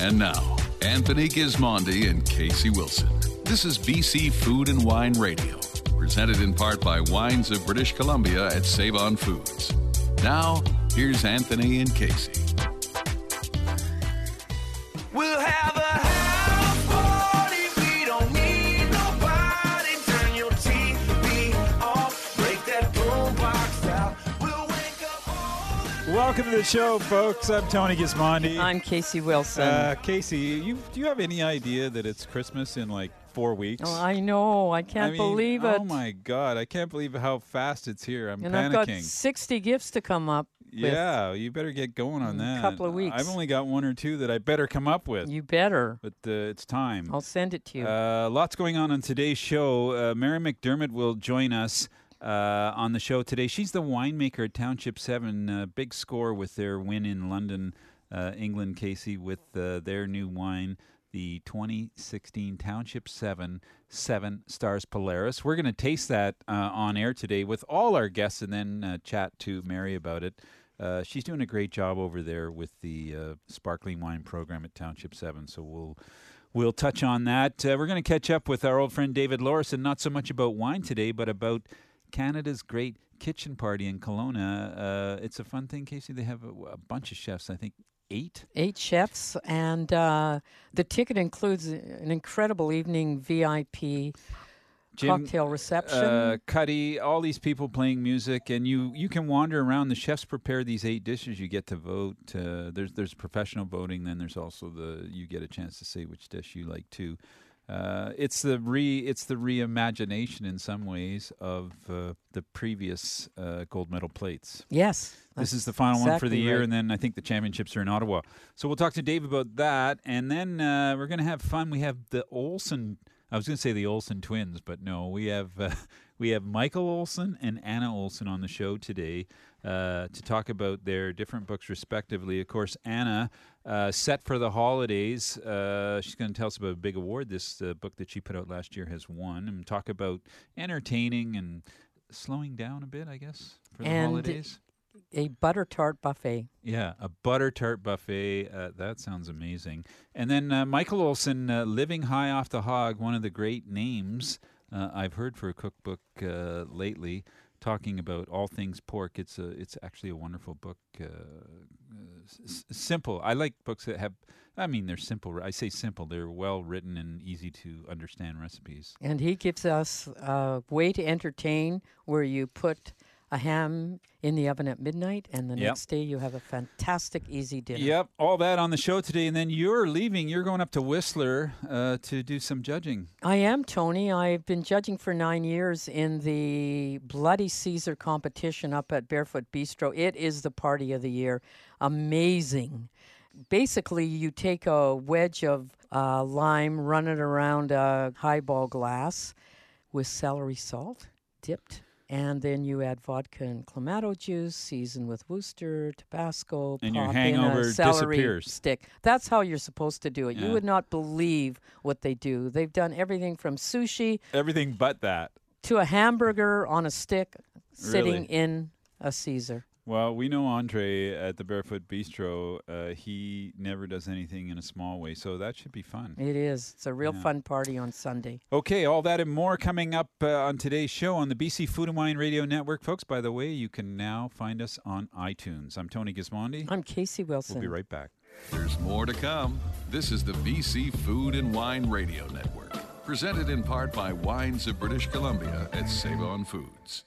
And now, Anthony Gismondi and Casey Wilson. This is BC Food and Wine Radio, presented in part by Wines of British Columbia at Save On Foods. Now, here's Anthony and Casey. Welcome to the show, folks. I'm Tony Gismondi. I'm Casey Wilson. uh, Casey, you do you have any idea that it's Christmas in like four weeks? oh, I know. I I can't mean, believe it. Oh my God, I can't believe how fast it's here. I'm and I've got 60 gifts to come up yeah, you better get going on that. a couple of weeks. I've only got one or two that I better come up with, You better. but uh, it's time. I'll send it to you. Uh, lots going on on today's show. Uh, Mary McDermott will join us uh, on the show today. She's the winemaker at Township 7. Uh, big score with their win in London, uh, England, Casey, with uh, their new wine, the 2016 Township 7 Seven Stars Polaris. We're going to taste that uh, on air today with all our guests and then uh, chat to Mary about it. Uh, she's doing a great job over there with the uh, sparkling wine program at Township 7, so we'll We'll touch on that. Uh, we're going to catch up with our old friend David Lawrason, not so much about wine today, but about Canada's great kitchen party in Kelowna. Uh, it's a fun thing, Casey. They have a, a bunch of chefs, I think eight. Eight chefs, and uh, the ticket includes an incredible evening VIP Jim, cocktail reception. Uh, Cuddy, all these people playing music, and you you can wander around. The chefs prepare these eight dishes. You get to vote. Uh, there's there's professional voting. Then there's also the you get a chance to say which dish you like too. Uh, it's the re it's the reimagination in some ways of uh, the previous uh, gold medal plates. yes. This is the final one for the year, right. and then I think the championships are in Ottawa. So we'll talk to Dave about that, and then uh, we're going to have fun. We have the Olson. I was going to say the Olson twins, but no, we have uh, we have Michael Olson and Anna Olson on the show today uh, to talk about their different books, respectively. Of course, Anna uh, set for the holidays. Uh, she's going to tell us about a big award this uh, book that she put out last year has won, and talk about entertaining and slowing down a bit, I guess, for the And holidays. A butter tart buffet. Yeah, a butter tart buffet. Uh, that sounds amazing. And then uh, Michael Olson, uh, Living High Off the Hog, one of the great names uh, I've heard for a cookbook uh, lately, talking about all things pork. It's a, it's actually a wonderful book. Uh, s- simple. I like books that have. I mean, they're simple. I say simple. They're well written and easy to understand recipes. And he gives us a way to entertain where you put a ham in the oven at midnight, and the Yep. next day you have a fantastic, easy dinner. Yep, all that on the show today, and then you're leaving. You're going up to Whistler uh, to do some judging. I am Tony. I've been judging for nine years in the Bloody Caesar competition up at Barefoot Bistro. It is the party of the year. Amazing. Basically, you take a wedge of uh, lime, run it around a highball glass with celery salt dipped. And then you add vodka and clamato juice, season with Worcester, Tabasco, And your hangover in a celery disappears. stick. That's how you're supposed to do it. Yeah. You would not believe what they do. They've done everything from sushi Everything but that. to a hamburger on a stick sitting Really? in a Caesar. Well, we know Andre at the Barefoot Bistro. Uh, he never does anything in a small way, so that should be fun. It is. It's a real Yeah. fun party on Sunday. Okay, all that and more coming up uh, on today's show on the BC Food and Wine Radio Network. Folks, by the way, you can now find us on iTunes. I'm Tony Gismondi. I'm Casey Wilson. We'll be right back. There's more to come. This is the BC Food and Wine Radio Network, presented in part by Wines of British Columbia at Save On Foods.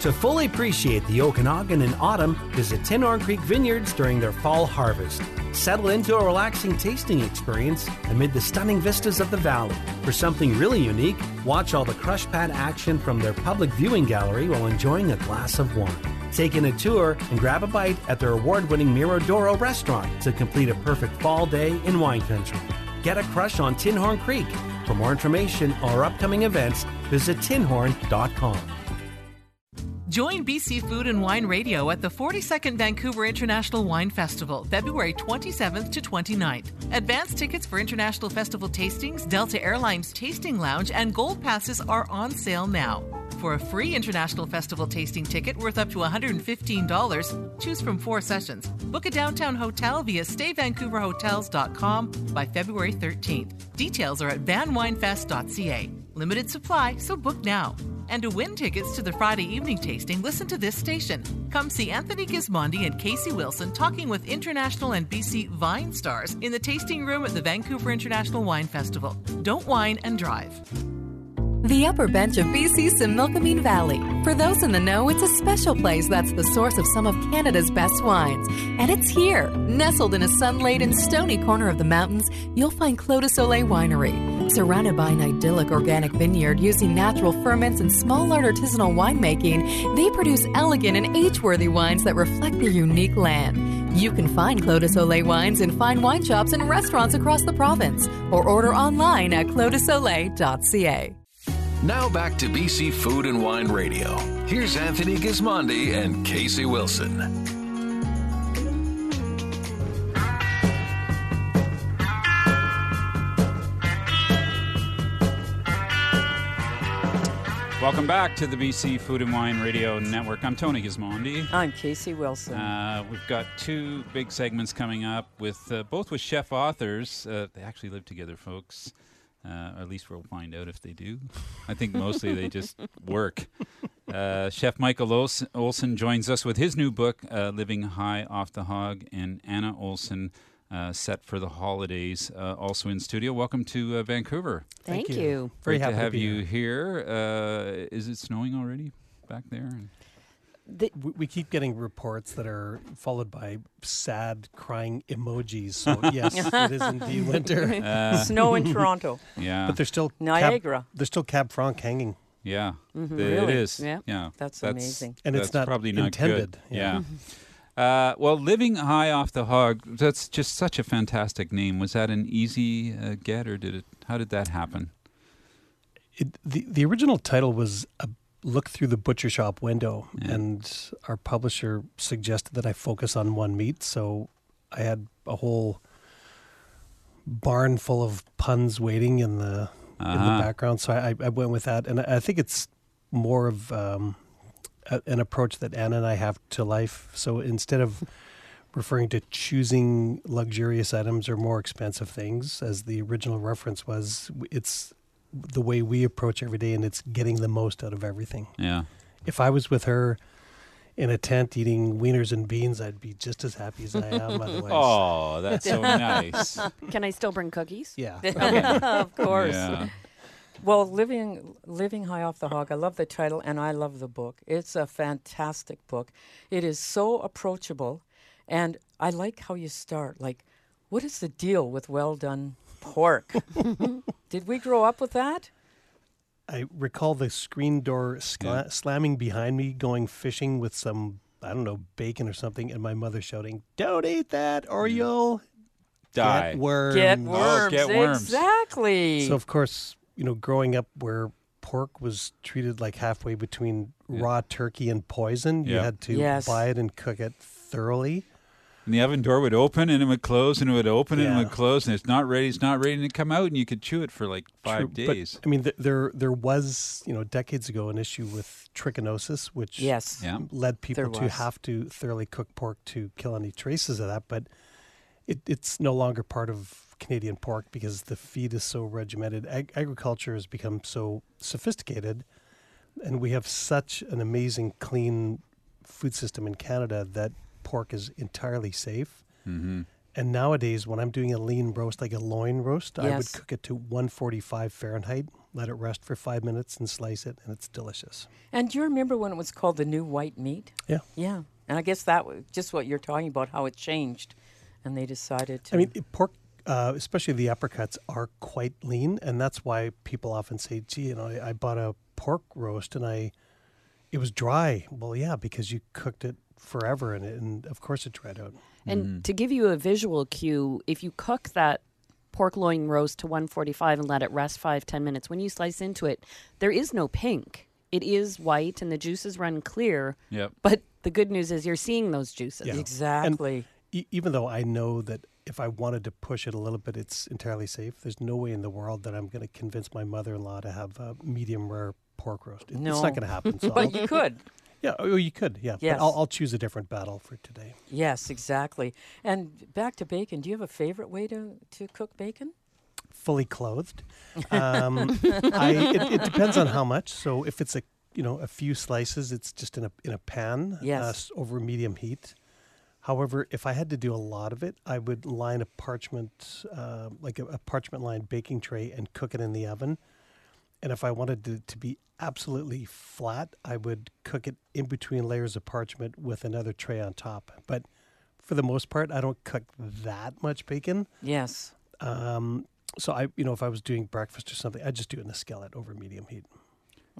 To fully appreciate the Okanagan in autumn, visit Tinhorn Creek Vineyards during their fall harvest. Settle into a relaxing tasting experience amid the stunning vistas of the valley. For something really unique, watch all the crush pad action from their public viewing gallery while enjoying a glass of wine. Take in a tour and grab a bite at their award winning Miradoro restaurant to complete a perfect fall day in wine country. Get a crush on Tinhorn Creek. For more information or upcoming events, visit tinhorn.com. Join BC Food and Wine Radio at the 42nd Vancouver International Wine Festival, February 27th to 29th. Advance tickets for International Festival tastings, Delta Airlines Tasting Lounge, and Gold Passes are on sale now. For a free International Festival tasting ticket worth up to $115, choose from four sessions. Book a downtown hotel via stayvancouverhotels.com by February 13th. Details are at vanwinefest.ca. Limited supply, so book now. And to win tickets to the Friday evening tasting, listen to this station. Come see Anthony Gismondi and Casey Wilson talking with international and BC Vine stars in the tasting room at the Vancouver International Wine Festival. Don't wine and drive. The upper bench of BC's Similkameen Valley. For those in the know, it's a special place that's the source of some of Canada's best wines. And it's here, nestled in a sun-laden, stony corner of the mountains, you'll find Clos de Soleil Winery. Surrounded by an idyllic organic vineyard using natural ferments and small art artisanal winemaking, they produce elegant and age-worthy wines that reflect their unique land. You can find Clos de wines in fine wine shops and restaurants across the province, or order online at closdesoleil.ca. Now back to BC Food and Wine Radio. Here's Anthony Gismondi and Casey Wilson. Welcome back to the BC Food and Wine Radio Network. I'm Tony Gismondi. I'm Casey Wilson. Uh, we've got two big segments coming up with uh, both with chef authors. Uh, they actually live together, folks. Uh, at least we'll find out if they do. I think mostly they just work. Uh, chef Michael Olson, joins us with his new book, uh, Living High Off the Hog, and Anna Olson, uh, set for the holidays, uh, also in studio. Welcome to uh, Vancouver. Thank, you. Very Great happy to to have be you here. Uh, is it snowing already back there? The- we, we keep getting reports that are followed by sad crying emojis. So yes, it is indeed winter. Uh, Snow in Toronto, yeah, But there's still Cab, Niagara. there's still Cab Franc hanging, yeah, Mhm. The- Really? is. Yeah. yeah, That's amazing. and it's not probably not intended. good. Yeah. Uh, well, living high off the hog. That's just such a fantastic name. Was that an easy uh, get, or did it? How did that happen? It, the the original title was a look through the butcher shop window, Yeah. and our publisher suggested that I focus on one meat. So I had a whole barn full of puns waiting in the in Uh-huh. the background. So I, I went with that, and I I think it's more of um, a, an approach that Anna and I have to life. So instead of referring to choosing luxurious items or more expensive things, as the original reference was, it's the way we approach every day, and it's getting the most out of everything. Yeah. If I was with her in a tent eating wieners and beans, I'd be just as happy as I am otherwise. Oh, that's so nice. Can I still bring cookies? Yeah. of course. Yeah. Well, living living high off the hog. I love the title and I love the book. It's a fantastic book. It is so approachable, and I like how you start. Like, what is the deal with well done pork? Did we grow up with that? I recall the screen door sla- slamming behind me, going fishing with some, I don't know, bacon or something, and my mother shouting, Don't eat that, or mm. you'll Die. get worms. Oh, get Oh, worms. get worms. Exactly. So, of course, you know, growing up where pork was treated like halfway between Yeah. raw turkey and poison, you Yeah. had to Yes. buy it and cook it thoroughly. And the oven door would open and it would close and it would open and it would close and it's not ready. It's not ready to come out and you could chew it for like five True, but, days. I mean, th- there there was, you know, decades ago an issue with trichinosis, which yes. Yeah. led people There to was. have to thoroughly cook pork to kill any traces of that. But it, it's no longer part of Canadian pork because the feed is so regimented. Ag- agriculture has become so sophisticated, and we have such an amazing clean food system in Canada that pork is entirely safe. Mm-hmm. And nowadays, when I'm doing a lean roast, like a loin roast, I would cook it to 145 Fahrenheit, let it rest for five minutes, and slice it, and it's delicious. And do you remember when it was called the new white meat? Yeah. Yeah. And I guess that was just what you're talking about, how it changed, and they decided to. I mean, it- pork, uh, especially the apricots, are quite lean, and that's why people often say, "Gee, you know, I, I bought a pork roast and I It was dry. Well, yeah, because you cooked it forever, and, it, and of course it dried out. And to give you a visual cue, if you cook that pork loin roast to 145 and let it rest five ten minutes, when you slice into it, there is no pink. It is white and the juices run clear. Yep. But the good news is you're seeing those juices. Yeah. Exactly. E- even though I know that if I wanted to push it a little bit, it's entirely safe. There's no way in the world that I'm going to convince my mother-in-law to have a medium rare pork roast. It- It's not going to happen. So but you could. yeah, oh, you could. Yeah, Yes. but I'll, I'll choose a different battle for today. Yes, exactly. And back to bacon. Do you have a favorite way to, to cook bacon? Fully clothed. Um, I, it, it depends on how much. So if it's a you know a few slices, it's just in a in a pan Yes. uh, over medium heat. However, if I had to do a lot of it, I would line a parchment, uh, like a, a parchment lined baking tray, and cook it in the oven. And if I wanted it to be absolutely flat, I would cook it in between layers of parchment with another tray on top. But for the most part, I don't cook that much bacon. Yes. Um, so I, you know, if I was doing breakfast or something, I'd just do it in a skillet over medium heat.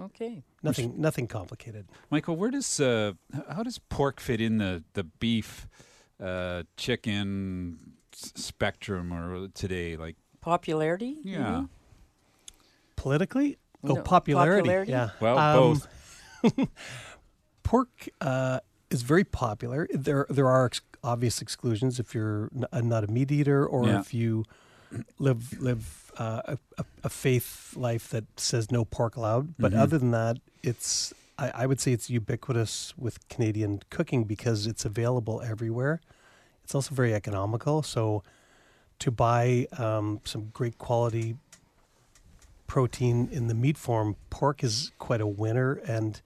Okay. Nothing, nothing complicated. Michael, where does uh, how does pork fit in the the beef, uh, chicken s- spectrum or today? Like, Popularity? you yeah, mean? Politically, oh, No, popularity. popularity? Yeah. well, Um, both. Pork uh, is very popular. There, there are ex- obvious exclusions if you're n- not a meat eater or Yeah. if you live live uh, a, a, a faith life that says no pork allowed. But Mhm. other than that, it's I, I would say it's ubiquitous with Canadian cooking because it's available everywhere. It's also very economical. So to buy um, some great quality protein in the meat form, pork is quite a winner and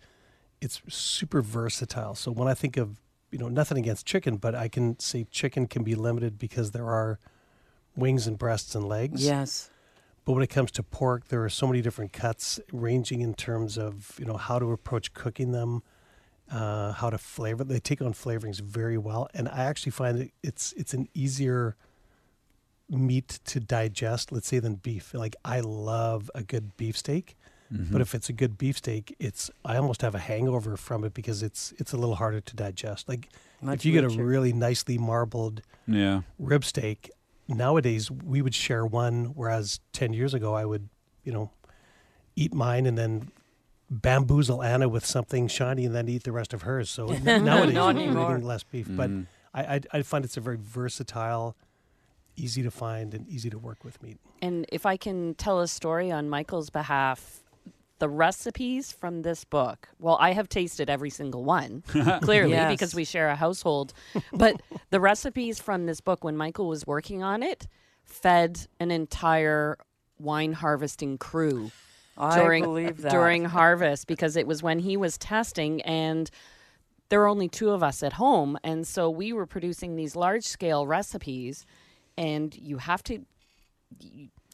it's super versatile. So when I think of, you know, nothing against chicken, but I can say chicken can be limited because there are wings and breasts and legs. Yes. But when it comes to pork, there are so many different cuts, ranging in terms of you know how to approach cooking them, uh, how to flavor. They take on flavorings very well, and I actually find it, it's it's an easier meat to digest, let's say, than beef. Like I love a good beefsteak, Mm-hmm. but if it's a good beefsteak, it's I almost have a hangover from it because it's it's a little harder to digest. Like Much if you get a richer. really nicely marbled yeah, rib steak nowadays we would share one whereas 10 years ago i would you know eat mine and then bamboozle anna with something shiny and then eat the rest of hers so nowadays Not we're anymore. eating less beef but Mhm. I, I, I find it's a very versatile easy to find and easy to work with meat And if I can tell a story on Michael's behalf, the recipes from this book, well, I have tasted every single one, clearly, Yes. because we share a household. But the recipes from this book, when Michael was working on it, fed an entire wine harvesting crew I during believe that. during harvest because it was when he was testing and there were only two of us at home and so we were producing these large scale recipes and you have to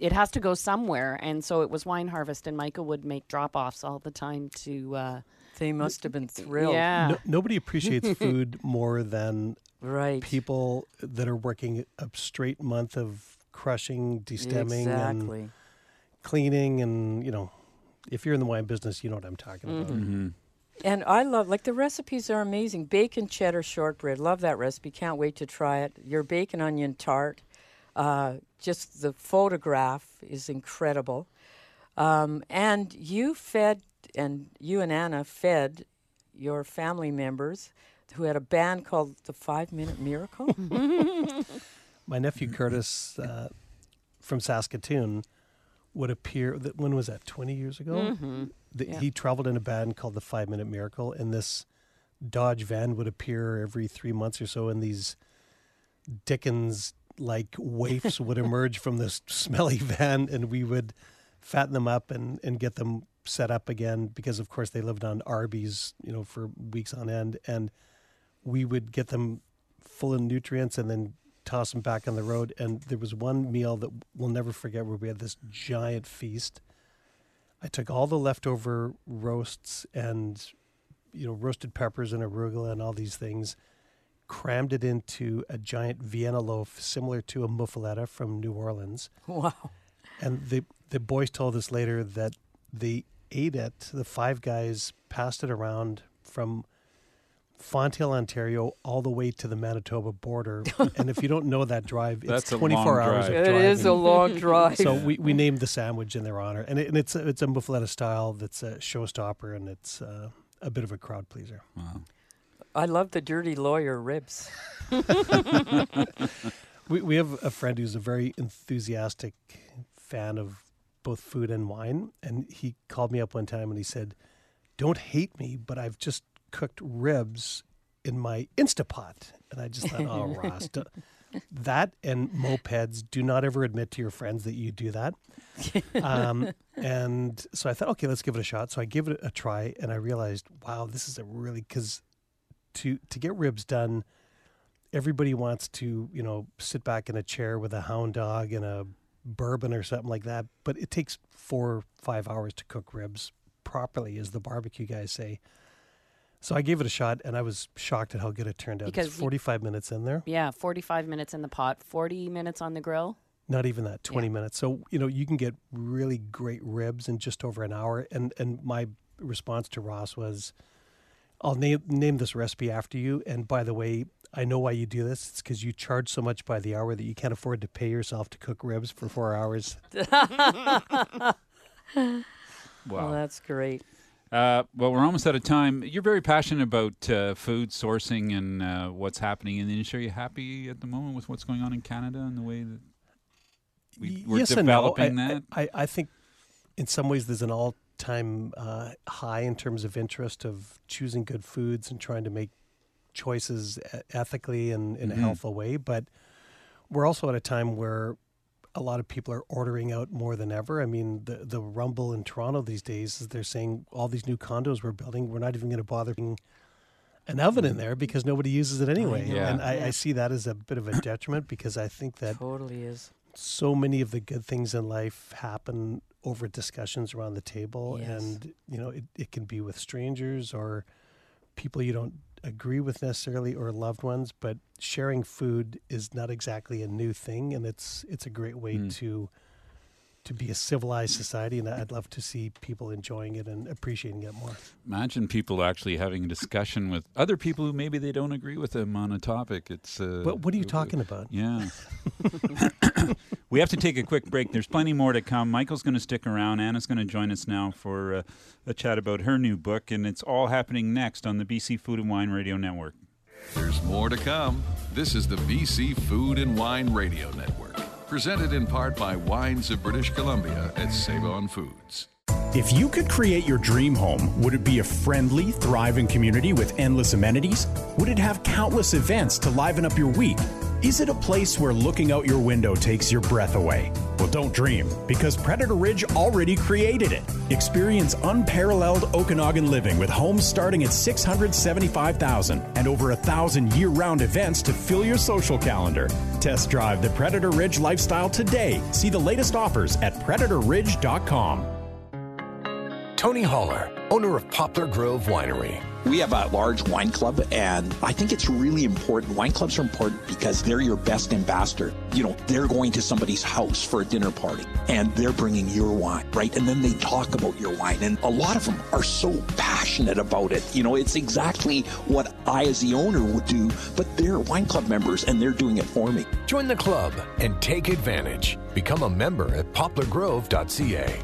it has to go somewhere and so it was wine harvest and michael would make drop offs all the time to uh They must have been thrilled. yeah no, nobody appreciates food more than Right. people that are working a straight month of crushing destemming and Exactly. cleaning and you know if you're in the wine business you know what i'm talking about Mm-hmm. And I love, like, the recipes are amazing. Bacon cheddar shortbread. Love that recipe. Can't wait to try it. Your bacon onion tart. Uh, just the photograph is incredible. Um, and you fed, and you and Anna fed your family members who had a band called the Five Minute Miracle. My nephew Curtis uh, from Saskatoon would appear. th- When was that? Twenty years ago. Mm-hmm. The- yeah. He traveled in a band called the Five Minute Miracle, and this Dodge van would appear every three months or so, and these Dickens like waifs would emerge from this smelly van, and we would fatten them up and and get them set up again because, of course, they lived on Arby's, you know, for weeks on end, and we would get them full of nutrients and then toss them back on the road. And there was one meal that we'll never forget where we had this giant feast. I took all the leftover roasts and, you know, roasted peppers and arugula and all these things, crammed it into a giant Vienna loaf similar to a muffaletta from New Orleans. wow. And the the boys told us later that they ate it. The five guys passed it around from Fonthill, Ontario, all the way to the Manitoba border. and if you don't know that drive, it's a 24 hours drive. of It driving. is a long drive. So we, we named the sandwich in their honor, and, it, and it's a, it's a muffaletta style that's a showstopper, and it's uh, a bit of a crowd pleaser. Wow. I love the dirty lawyer ribs. We we have a friend who's a very enthusiastic fan of both food and wine, and he called me up one time and he said, "Don't hate me, but I've just cooked ribs in my Instapot," and I just thought, "Oh, Ross." That and mopeds. Do not ever admit to your friends that you do that. Um, and so I thought, okay, let's give it a shot. So I gave it a try, and I realized, wow, this is a really because to to get ribs done, everybody wants to you know sit back in a chair with a hound dog and a bourbon or something like that. But it takes four or five hours to cook ribs properly, as the barbecue guys say. So I gave it a shot, and I was shocked at how good it turned out. Because it's you- 45 minutes in there, Yeah, 45 minutes in the pot, 40 minutes on the grill. not even that, 20 minutes. So you know you can get really great ribs in just over an hour. And and my response to Ross was, "I'll name name this recipe after you." And by the way, I know why you do this. It's because you charge so much by the hour that you can't afford to pay yourself to cook ribs for four hours. Wow. Well, that's great. Uh, well, we're almost out of time. You're very passionate about uh, food sourcing and uh, what's happening in the industry. Are you happy at the moment with what's going on in Canada and the way that we, we're yes and no. developing I, that? I, I think in some ways there's an all time uh, high in terms of interest of choosing good foods and trying to make choices e- ethically and in Mhm. a healthful way. But we're also at a time where a lot of people are ordering out more than ever. I mean, the the rumble in Toronto these days is they're saying all these new condos we're building, we're not even going to bother putting an oven in there because nobody uses it anyway. Yeah. And I, Yeah. I see that as a bit of a detriment because I think that Totally is. so many of the good things in life happen over discussions around the table Yes. and you know it, it can be with strangers or people you don't agree with necessarily or loved ones but sharing food is not exactly a new thing and it's it's a great way Mm. to to be a civilized society and i'd love to see people enjoying it and appreciating it more Imagine people actually having a discussion with other people who maybe they don't agree with them on a topic. It's uh, but what are you talking about Yeah. we have to take a quick break. There's plenty more to come. Michael's going to stick around. Anna's going to join us now for uh, a chat about her new book, and it's all happening next on the BC Food and Wine Radio Network. There's more to come. This is the BC Food and Wine Radio Network, presented in part by Wines of British Columbia at Save On Foods. If you could create your dream home, would it be a friendly, thriving community with endless amenities? Would it have countless events to liven up your week? Is it a place where looking out your window takes your breath away? Well, don't dream, because Predator Ridge already created it. Experience unparalleled Okanagan living with homes starting at 675,000 and over a thousand year-round events to fill your social calendar. Test drive the Predator Ridge lifestyle today. See the latest offers at predatorridge.com. Tony Holler, owner of Poplar Grove Winery. We have a large wine club, and I think it's really important. Wine clubs are important because they're your best ambassador. You know, they're going to somebody's house for a dinner party, and they're bringing your wine, right? And then they talk about your wine, and a lot of them are so passionate about it. You know, it's exactly what I, as the owner, would do, but they're wine club members, and they're doing it for me. Join the club and take advantage. Become a member at poplargrove.ca.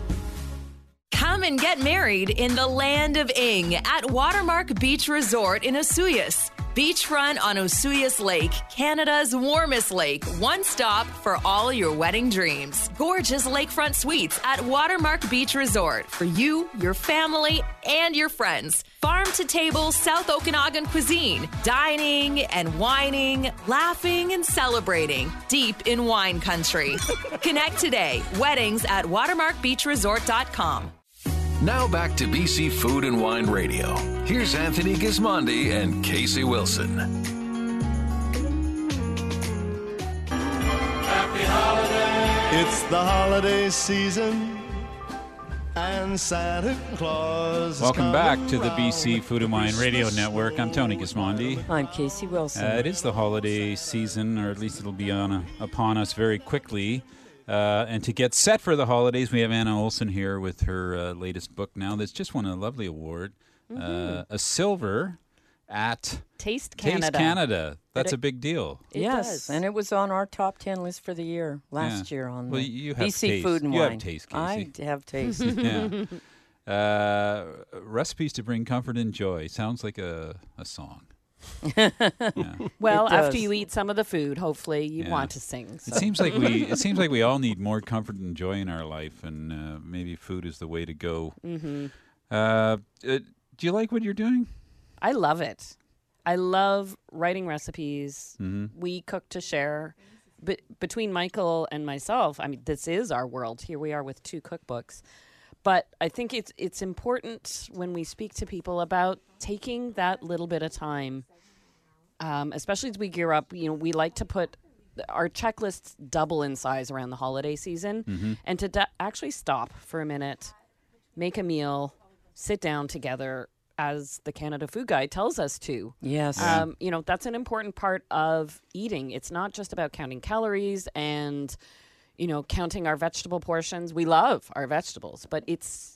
Come and get married in the land of Ing at Watermark Beach Resort in Osoyoos. Beachfront on Osoyoos Lake, Canada's warmest lake. One stop for all your wedding dreams. Gorgeous lakefront suites at Watermark Beach Resort for you, your family, and your friends. Farm to table South Okanagan cuisine. Dining and whining, laughing and celebrating deep in wine country. Connect today. Weddings at watermarkbeachresort.com. Now back to BC Food and Wine Radio. Here's Anthony Gismondi and Casey Wilson. It's the holiday season, and Santa Claus. Welcome back to the BC Food and Wine Radio Network. I'm Tony Gismondi. I'm Casey Wilson. Uh, it is the holiday season, or at least it'll be on upon us very quickly. Uh, and to get set for the holidays, we have Anna Olson here with her uh, latest book now that's just won a lovely award, uh, Mhm. a silver at Taste Taste Canada. Canada. That's it- a big deal. yes, does. and it was on our top ten list for the year last Yeah. year on Well, the you have BC taste. Food and water. You have taste, I Casey. d- have taste. yeah. Uh, recipes to bring comfort and joy. Sounds like a, a song. Well, after you eat some of the food, hopefully you Yeah. want to sing. It seems like we it seems like we all need more comfort and joy in our life, and uh, maybe food is the way to go. Mhm. Uh, uh, do you like what you're doing? I love it. I love writing recipes. Mhm. We cook to share. But between Michael and myself, I mean, this is our world. Here we are with two cookbooks. But I think it's it's important when we speak to people about taking that little bit of time, um, especially as we gear up. You know, we like to put our checklists double in size around the holiday season, Mhm. and to actually stop for a minute, make a meal, sit down together as the Canada Food Guide tells us to. Yes. Um, you know, that's an important part of eating. It's not just about counting calories and, you know, counting our vegetable portions. We love our vegetables, but it's it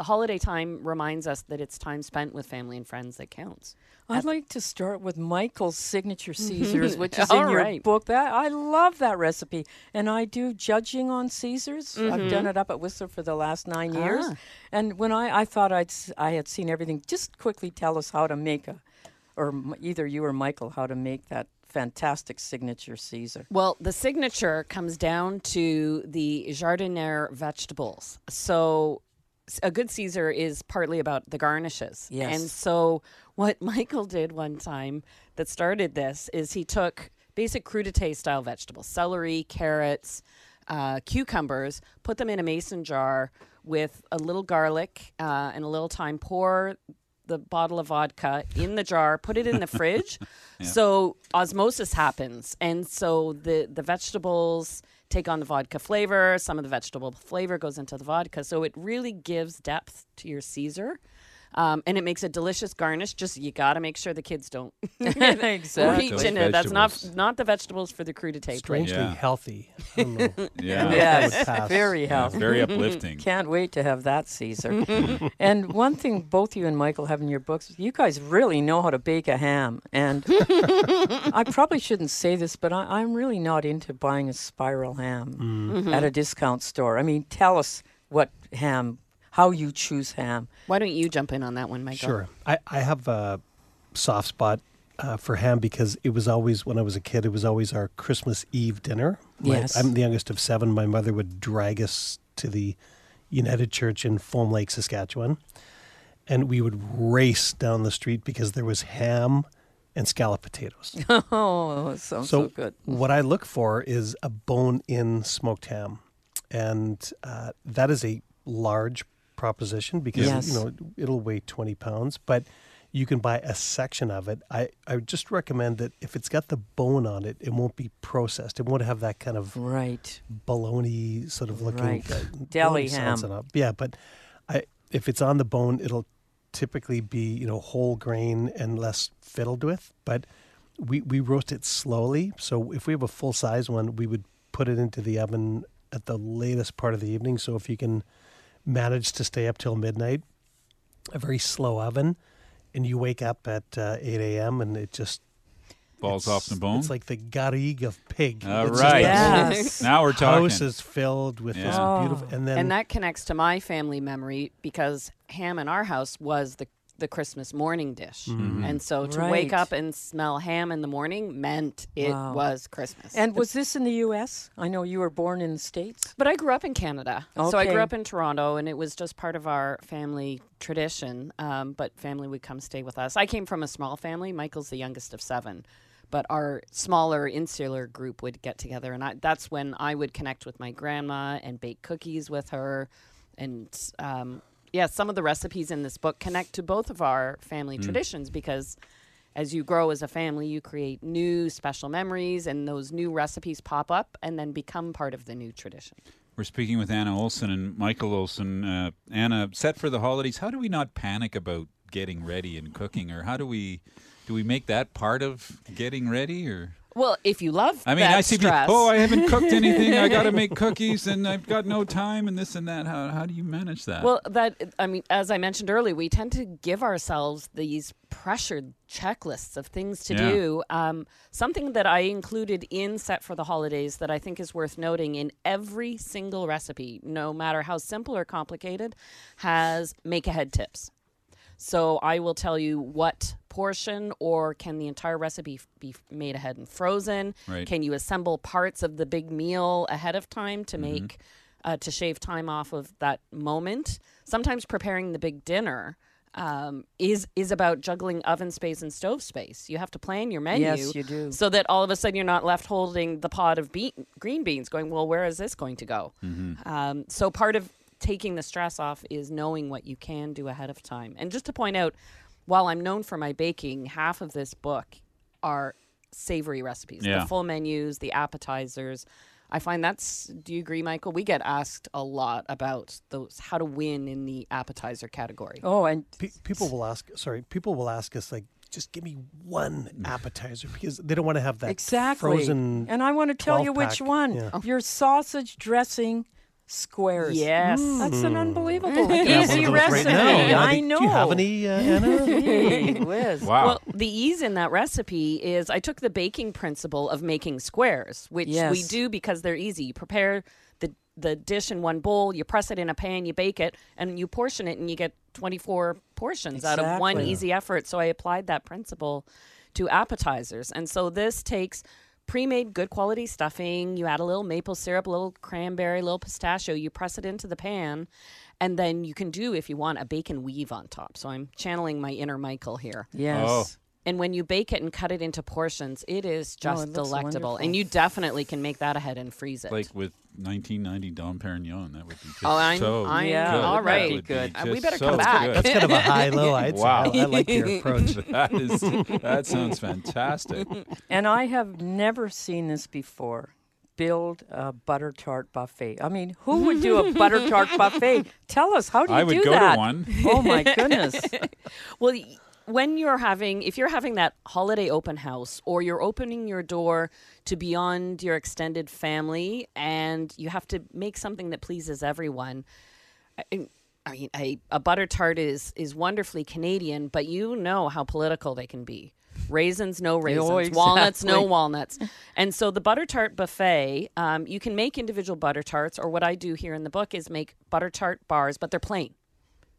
the holiday time reminds us that it's time spent with family and friends that counts. I'd like to start with Michael's signature Caesars, which is All in your right. book. That I love that recipe, and I do judging on Caesars. I've done Mhm. it up at Whistler for the last nine years. Ah. And when I, I thought I'd I had seen everything, just quickly tell us how to make a, or either you or Michael, how to make that fantastic signature Caesar. Well, the signature comes down to the jardiniere vegetables. So a good Caesar is partly about the garnishes. Yes. And so what Michael did one time that started this is he took basic crudité style vegetables, celery, carrots, uh, cucumbers, put them in a mason jar with a little garlic uh, and a little thyme. Pour the bottle of vodka in the jar, put it in the fridge. Yeah. So osmosis happens, and so the the vegetables take on the vodka flavor. Some of the vegetable flavor goes into the vodka, so it really gives depth to your Caesar. Um, and it makes a delicious garnish. Just you got to make sure the kids don't Exactly. reach Those into it. That's not not the vegetables for the crudité. Strangely Yeah. healthy. I don't know. Yeah. Yes, would pass. very Yeah, healthy. very uplifting. Can't wait to have that Caesar. and one thing both you and Michael have in your books, you guys really know how to bake a ham. And I probably shouldn't say this, but I, I'm really not into buying a spiral ham Mhm. at a discount store. I mean, tell us what ham, how you choose ham. Why don't you jump in on that one, Michael? Sure. I, I have a soft spot uh, for ham because it was always, when I was a kid, it was always our Christmas Eve dinner. My- Yes. I'm the youngest of seven. My mother would drag us to the United Church in Foam Lake, Saskatchewan. And we would race down the street because there was ham and scallop potatoes. oh, it sounds so, good. What I look for is a bone in smoked ham. And uh, that is a large proposition because Yes. you know it'll weigh 20 pounds, but you can buy a section of it. I, I would just recommend that if it's got the bone on it, it won't be processed. It won't have that kind of right bologna sort of looking Right. uh, Deli ham. Yeah, but I if it's on the bone, it'll typically be you know whole grain and less fiddled with. But we we roast it slowly. So if we have a full size one, we would put it into the oven at the latest part of the evening. So if you can manage to stay up till midnight, a very slow oven, and you wake up at uh, eight a.m. and it just Falls off the bone? It's like the garrigue of pig. All It's right. Yes. Now we're talking. House is filled with Yeah. this Oh. beautiful, and then and that connects to my family memory because ham in our house was the the Christmas morning dish, Mhm. and so to wake up and smell ham in the morning meant it Wow. was Christmas. And was this in the U.S.? I know you were born in the States. But I grew up in Canada. So I grew up in Toronto, and it was just part of our family tradition. Um, but family would come stay with us. I came from a small family. Michael's the youngest of seven. But our smaller insular group would get together, and I, that's when I would connect with my grandma and bake cookies with her. And um, yeah, some of the recipes in this book connect to both of our family Mm. traditions because as you grow as a family, you create new special memories, and those new recipes pop up and then become part of the new tradition. We're speaking with Anna Olson and Michael Olson. Uh, Anna, set for the holidays. How do we not panic about getting ready and cooking, or how do we do we make that part of getting ready? Or Well, if you love I mean, that I see people. stress, Oh, I haven't cooked anything. I got to make cookies, and I've got no time, and this and that. How how do you manage that? Well, that I mean, as I mentioned earlier, we tend to give ourselves these pressured checklists of things to Yeah. do. Um, something that I included in Set for the Holidays that I think is worth noting in every single recipe, no matter how simple or complicated, has make ahead tips. So I will tell you what portion or can the entire recipe be made ahead and frozen? Right. Can you assemble parts of the big meal ahead of time to Mhm. make uh, to shave time off of that moment? Sometimes preparing the big dinner um, is is about juggling oven space and stove space. You have to plan your menu, Yes, you do. so that all of a sudden you're not left holding the pot of be- green beans, going, "Well, where is this going to go?" Mm-hmm. Um, so part of taking the stress off is knowing what you can do ahead of time. And just to point out, while I'm known for my baking, half of this book are savory recipes. Yeah. The full menus, the appetizers. I find that's do you agree, Michael? We get asked a lot about those how to win in the appetizer category. Oh, and Pe- people will ask. Sorry, people will ask us like, just give me one appetizer because they don't want to have that exactly. frozen. and I want to tell you 12 which one. Yeah. Your sausage dressing squares. Yes. That's an Mm. unbelievable I can have one easy of those right recipe. now. I do- know. do you have any, uh, Anna? Gee whiz. Well, the ease in that recipe is I took the baking principle of making squares, which we do because they're easy. You prepare the the dish in one bowl, you press it in a pan, you bake it, and you portion it, and you get 24 portions out of one easy effort. So I applied that principle to appetizers. And so this takes pre-made good quality stuffing you add a little maple syrup a little cranberry a little pistachio you press it into the pan and then you can do if you want a bacon weave on top so i'm channeling my inner michael here Yes. Oh. And when you bake it and cut it into portions it is Oh, just it delectable wonderful. and you definitely can make that ahead and freeze it like with 1990 Dom Perignon, that would be just Oh, I'm- so I'm- Yeah, good. all That be Good. Uh, we just better so come back. good. That's kind of a high-low, I'd say. Wow, I like your approach. that is that sounds fantastic. And I have never seen this before. Build a butter tart buffet. I mean, who would do a butter tart buffet? Tell us, how do you do that? I would do go to that? one. Oh my goodness. Well, y- when you're having, if you're having that holiday open house or you're opening your door to beyond your extended family and you have to make something that pleases everyone, I, I mean, a, a butter tart is, is wonderfully Canadian, but you know how political they can be. Raisins, no raisins. Oh, Walnuts, no walnuts. And so the butter tart buffet, um, you can make individual butter tarts, or what I do here in the book is make butter tart bars, but they're plain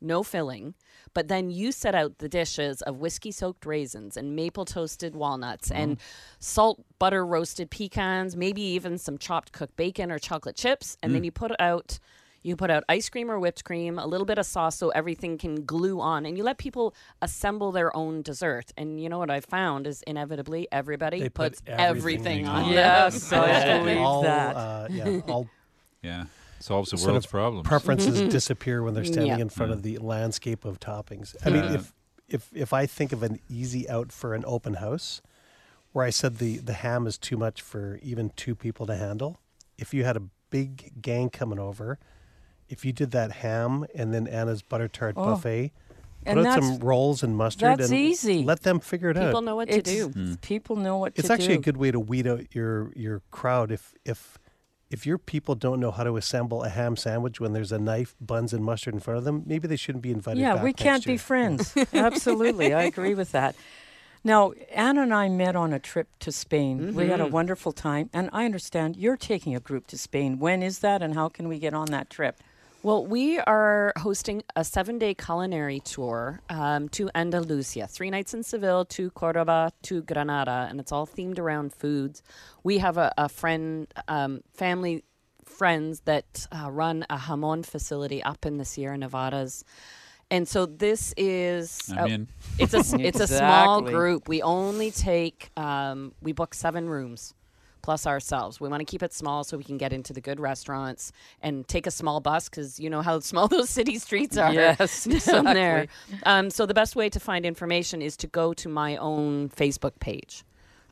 no filling. But then you set out the dishes of whiskey soaked raisins and maple toasted walnuts and salt butter roasted pecans, maybe even some chopped cooked bacon or chocolate chips. And then you put out. You put out ice cream or whipped cream, a little bit of sauce so everything can glue on, and you let people assemble their own dessert. And you know what I found is inevitably everybody They put puts everything everything, on. on. Yes. I believe that. Uh, yeah, all Yeah, solves the sort world's problems. preferences mm-hmm. disappear when they're standing Yeah. in mm-hmm. front of the landscape of toppings. I mean, if if if I think of an easy out for an open house, where I said the the ham is too much for even two people to handle, if you had a big gang coming over, if you did that ham and then Anna's butter tart Oh. buffet. And Put out some rolls and mustard. that's and easy. Let them figure it People out. People know what to It's- do. Hmm. People know what It's to do. It's actually a good way to weed out your your crowd. If if if your people don't know how to assemble a ham sandwich when there's a knife, buns, and mustard in front of them, maybe they shouldn't be invited. Yeah, we can't be year. friends. Absolutely. I agree with that. Now, Anna and I met on a trip to Spain. We had a Mhm. wonderful time. And I understand you're taking a group to Spain. When is that and how can we get on that trip? Well, we are hosting a seven day culinary tour um, to Andalusia three nights in Seville, to Cordoba, to Granada, and it's all themed around foods. We have a, a friend, um, family friends that uh, run a jamon facility up in the Sierra Nevadas. And so this is I'm uh, in. it's a s- it's a small group. We only take um, we book seven rooms plus ourselves. We want to keep it small so we can get into the good restaurants and take a small bus because you know how small those city streets are. Yes, down there. Um, so the best way to find information is to go to my own Facebook page.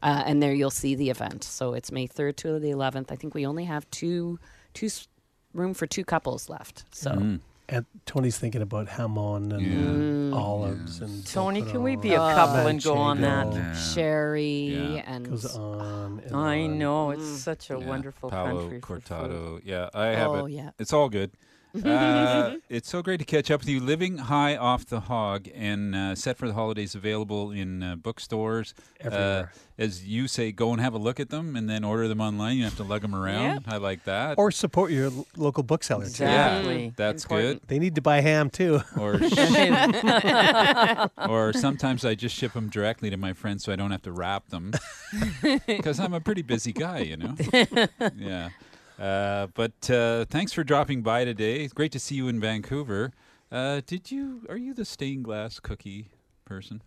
Uh, and there you'll see the event. So it's May 3rd to the 11th. I think we only have two, two room for two couples left. So Mm. And Tony's thinking about jamon and Mm. olives and Tony, can we be a couple and go on that? manchego. Sherry and Goes on. And I on. know it's such a Yeah, wonderful Palo country. for food. Cortado. Yeah, I have Oh, it. yeah. It's all good. Uh, it's so great to catch up with you. Living high off the hog and uh, set for the holidays available in uh, bookstores. Everywhere. Uh, as you say, go and have a look at them and then order them online. You have to lug them around. I like that. Or support your l- local bookseller too. yeah, that's good. They need to buy ham too. Or or sometimes I just ship them directly to my friends so I don't have to wrap them because I'm a pretty busy guy, you know. yeah. Uh, but uh, thanks for dropping by today. It's great to see you in Vancouver. Uh, did you? Are you the stained glass cookie person?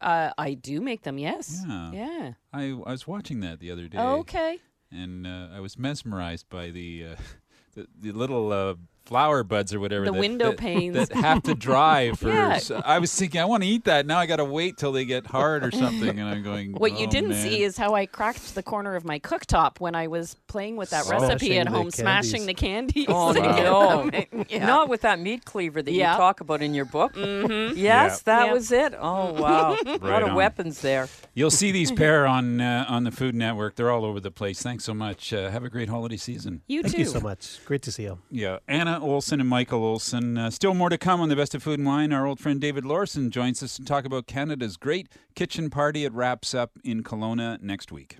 Uh, I do make them. Yes. Yeah. Yeah. I, I was watching that the other day. Okay. And uh, I was mesmerized by the uh, the, the little uh, flower buds or whatever. The that, window that- panes. that have to dry for. Yeah. s- I was thinking, I want to eat that. Now I got to wait till they get hard or something. And I'm going. What you "Oh, didn't man." see is how I cracked the corner of my cooktop when I was playing with that Smashing recipe at the home, smashing the candies. Oh Wow. no! Yeah. Not with that meat cleaver that Yeah. you talk about in your book. Mhm. Yes, Yeah. that Yeah. was it. Oh wow! a Right lot of weapons there. You'll see these pair on uh, on the Food Network. They're all over the place. Thanks so much. Uh, have a great holiday season. You too. Thank too. you so much. Great to see you. Yeah, Anna Olson and Michael Olson. Uh, still more to come on the Best of Food and Wine. Our old friend David Lawrason joins us to talk about Canada's great kitchen party. It wraps up in Kelowna next week.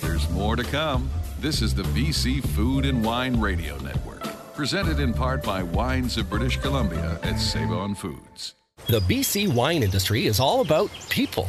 There's more to come. This is the BC Food and Wine Radio Network, presented in part by Wines of British Columbia at Save On Foods. The BC wine industry is all about people.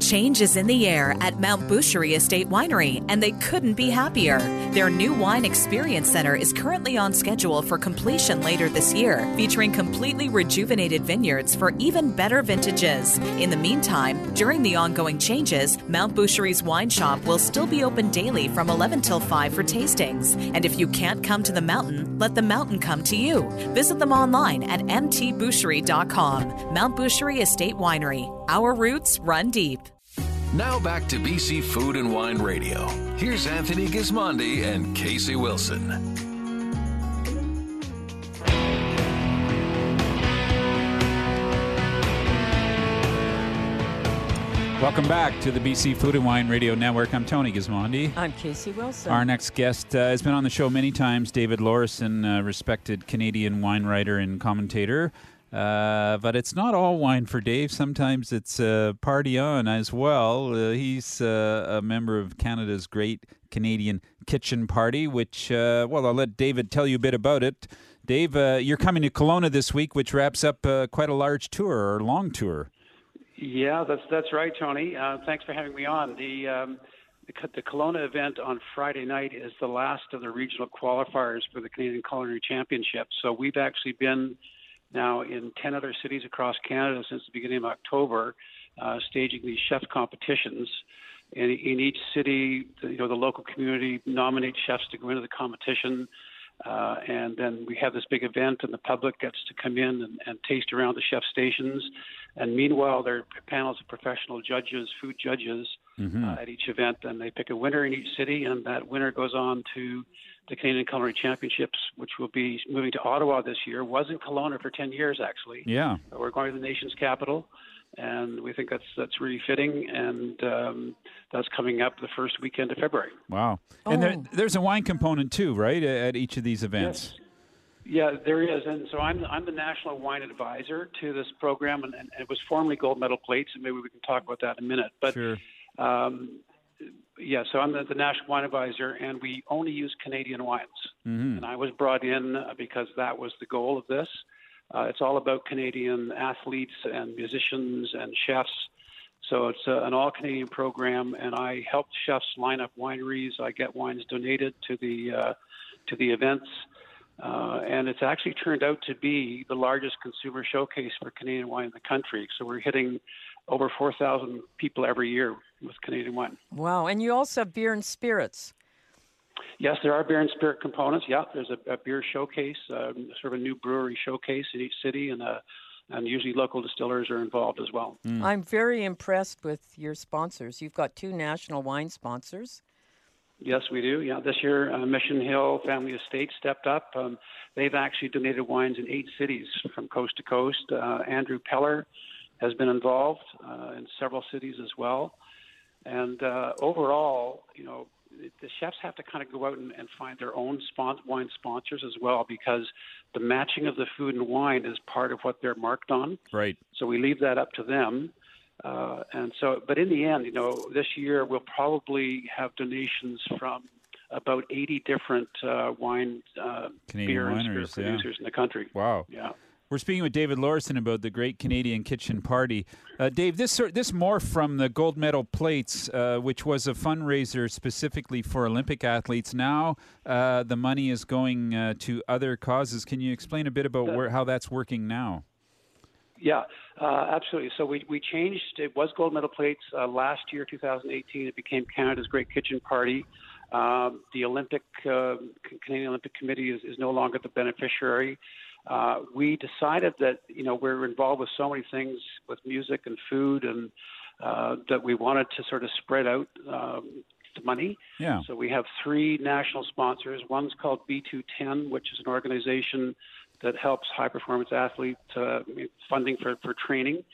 Change is in the air at Mount Boucherie Estate Winery, and they couldn't be happier. Their new wine experience center is currently on schedule for completion later this year, featuring completely rejuvenated vineyards for even better vintages. In the meantime, during the ongoing changes, Mount Boucherie's wine shop will still be open daily from 11 till 5 for tastings. And if you can't come to the mountain, let the mountain come to you. Visit them online at mtboucherie.com. Mount Boucherie Estate Winery. Our roots run deep. Now back to BC Food and Wine Radio. Here's Anthony Gismondi and Casey Wilson. Welcome back to the BC Food and Wine Radio Network. I'm Tony Gismondi. I'm Casey Wilson. Our next guest uh, has been on the show many times, David Lawrason, uh, respected Canadian wine writer and commentator. Uh, but it's not all wine for Dave. Sometimes it's uh, party on as well. Uh, he's uh, a member of Canada's great Canadian Kitchen Party, which, uh, well, I'll let David tell you a bit about it. Dave, uh, you're coming to Kelowna this week, which wraps up quite a large tour or long tour. Yeah, that's that's right, Tony. Thanks for having me on. The um, the, the Kelowna event on Friday night is the last of the regional qualifiers for the Canadian Culinary Championship. So we've actually been now in 10 other cities across Canada since the beginning of October, uh, staging these chef competitions. In, in each city, you know, the local community nominates chefs to go into the competition. Uh, and then we have this big event, and the public gets to come in and, and taste around the chef stations. And meanwhile, there are panels of professional judges, food judges, Mhm. uh, at each event, and they pick a winner in each city, and that winner goes on to the Canadian Culinary Championships, which will be moving to Ottawa this year. Was in Kelowna for 10 years, actually. Yeah. We're going to the nation's capital, and we think that's that's really fitting, and um, that's coming up the first weekend of February. Wow. And there, there's a wine component too, right, at each of these events? Yes. Yeah, there is, and so I'm I'm the national wine advisor to this program, and, and it was formerly gold medal plates, and maybe we can talk about that in a minute. But Sure. um, yeah, so I'm the, the national wine advisor, and we only use Canadian wines. Mhm. And I was brought in uh, because that was the goal of this. Uh, it's all about Canadian athletes and musicians and chefs. So it's uh, an all Canadian program, and I help chefs line up wineries. I get wines donated to the uh, to the events, uh, and it's actually turned out to be the largest consumer showcase for Canadian wine in the country. So we're hitting over 4,000 people every year with Canadian wine. Wow. And you also have beer and spirits. Yes, there are beer and spirit components. Yeah, there's a, a beer showcase, um, sort of a new brewery showcase in each city, and uh, and usually local distillers are involved as well. I'm very impressed with your sponsors. You've got two national wine sponsors. Yes, we do. Yeah, this year uh, Mission Hill Family Estate stepped up. Um, they've actually donated wines in eight cities from coast to coast. Uh, Andrew Peller has been involved uh, in several cities as well. And uh, overall, you know, the chefs have to kind of go out and, and find their own spon- wine sponsors as well because the matching of the food and wine is part of what they're marked on. Right. So we leave that up to them. Uh, and so, but in the end, you know, this year we'll probably have donations from about 80 different uh, wine, uh, Canadian beer and spirit wineries, yeah. producers in the country. Wow. Yeah. We're speaking with David Lawrason about the Great Canadian Kitchen Party. Uh, Dave, this sort this morphed from the gold medal plates, uh, which was a fundraiser specifically for Olympic athletes. Now uh, the money is going uh, to other causes. Can you explain a bit about where, how that's working now? Yeah, uh, absolutely. So we, we changed. It was gold medal plates uh, last year, 2018. It became Canada's Great Kitchen Party. Um, the Olympic uh, Canadian Olympic Committee is, is no longer the beneficiary. Uh, we decided that you know we're involved with so many things with music and food, and uh, that we wanted to sort of spread out um, the money. Yeah. So we have three national sponsors. One's called B2ten, which is an organization that helps high performance athletes uh, funding for, for training.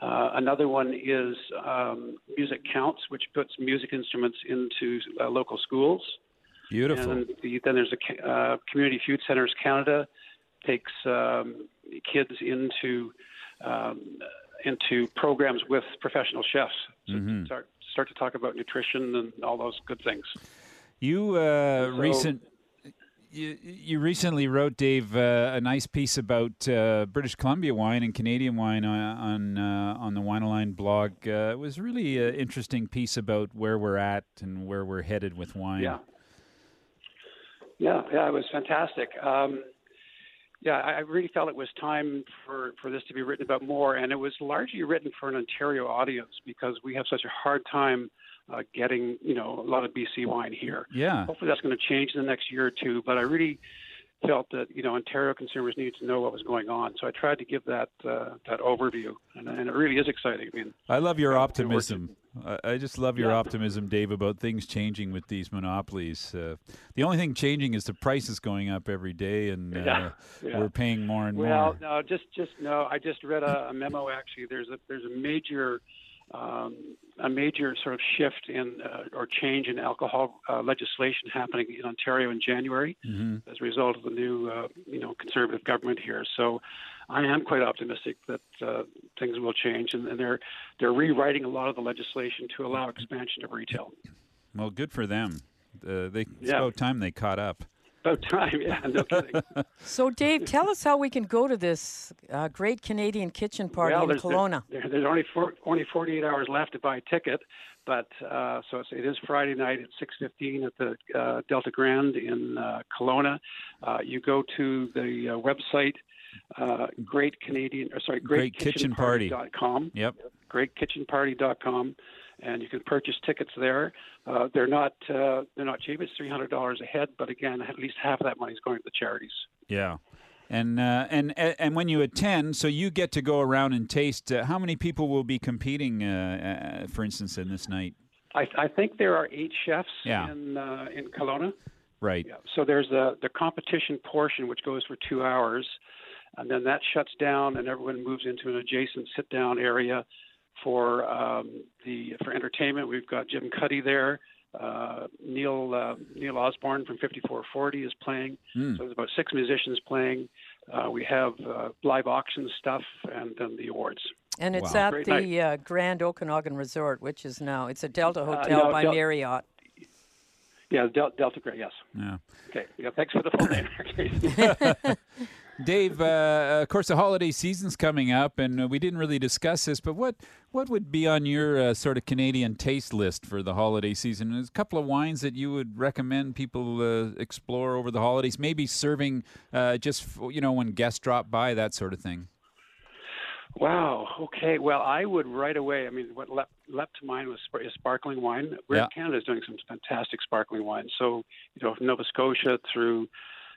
Uh, another one is um, Music Counts, which puts music instruments into uh, local schools. Beautiful. And the, then there's a uh, Community Food Centers Canada takes um, kids into um, into programs with professional chefs. So Mhm. start start to talk about nutrition and all those good things. You uh, So- recent. You, you recently wrote, Dave, uh, a nice piece about uh, British Columbia wine and Canadian wine on on, uh, on the blog. Uh, it was really an interesting piece about where we're at and where we're headed with wine. Yeah. Yeah, yeah, it was fantastic. Um, yeah, I really felt it was time for, for this to be written about more, and it was largely written for an Ontario audience because we have such a hard time uh, getting, you know, a lot of BC wine here. Yeah. Hopefully that's going to change in the next year or two, but I really felt that, you know, Ontario consumers needed to know what was going on. So I tried to give that uh, that overview, and, and it really is exciting. I mean, I love your optimism. I, I just love your Yeah. optimism, Dave, about things changing with these monopolies. Uh, the only thing changing is the price is going up every day, and uh, Yeah, yeah. we're paying more and well, more. no, just just no. I just read a, a memo. Actually, there's a there's a major um, a major sort of shift in uh, or change in alcohol uh, legislation happening in Ontario in January Mhm. as a result of the new uh, you know conservative government here. So. I am quite optimistic that uh, things will change, and, and they're they're rewriting a lot of the legislation to allow expansion of retail. Well, good for them. Uh, they, it's Yeah. about time they caught up. About time, yeah, no kidding. So, Dave, tell us how we can go to this uh, great Canadian kitchen party well, in there's, Kelowna. There, there's only four, only 48 hours left to buy a ticket, but uh, so it's, it is Friday night at 6:15 at the uh, Delta Grand in uh, Kelowna. Uh, you go to the uh, website uh, Great Canadian, or sorry, Great Kitchen Party. greatkitchenparty.com. Yep. Greatkitchenparty.com, and you can purchase tickets there. Uh, they're not uh, they're not cheap. It's $300 a head, but again, at least half of that money is going to the charities. Yeah. And uh, and and when you attend, so you get to go around and taste. Uh, how many people will be competing, uh, uh, for instance, in this night? I, I think there are eight chefs Yeah. in uh, in Kelowna. Right. Yeah. So there's the the competition portion, which goes for two hours, and then that shuts down, and everyone moves into an adjacent sit down area for um, the for entertainment. We've got Jim Cuddy there, Uh, Neil uh, Neil Osborne from 5440 is playing. Hmm. So there's about six musicians playing. Uh, we have uh, live auction stuff and then the awards. And it's Wow. at Great the uh, Grand Okanagan Resort, which is now it's a Delta Uh, Hotel no, by Del- Marriott. Yeah, Del- Delta Gray. Yes. Yeah. Okay. Yeah. Thanks for the full name. Dave, uh, of course, the holiday season's coming up, and uh, we didn't really discuss this, but what what would be on your uh, sort of Canadian taste list for the holiday season? There's a couple of wines that you would recommend people uh, explore over the holidays, maybe serving uh, just f- you know when guests drop by, that sort of thing. Wow. Okay. Well, I would right away. I mean, what leapt, leapt to mind was is sparkling wine. We're Yeah. Canada's doing some fantastic sparkling wine. So, you know, from Nova Scotia through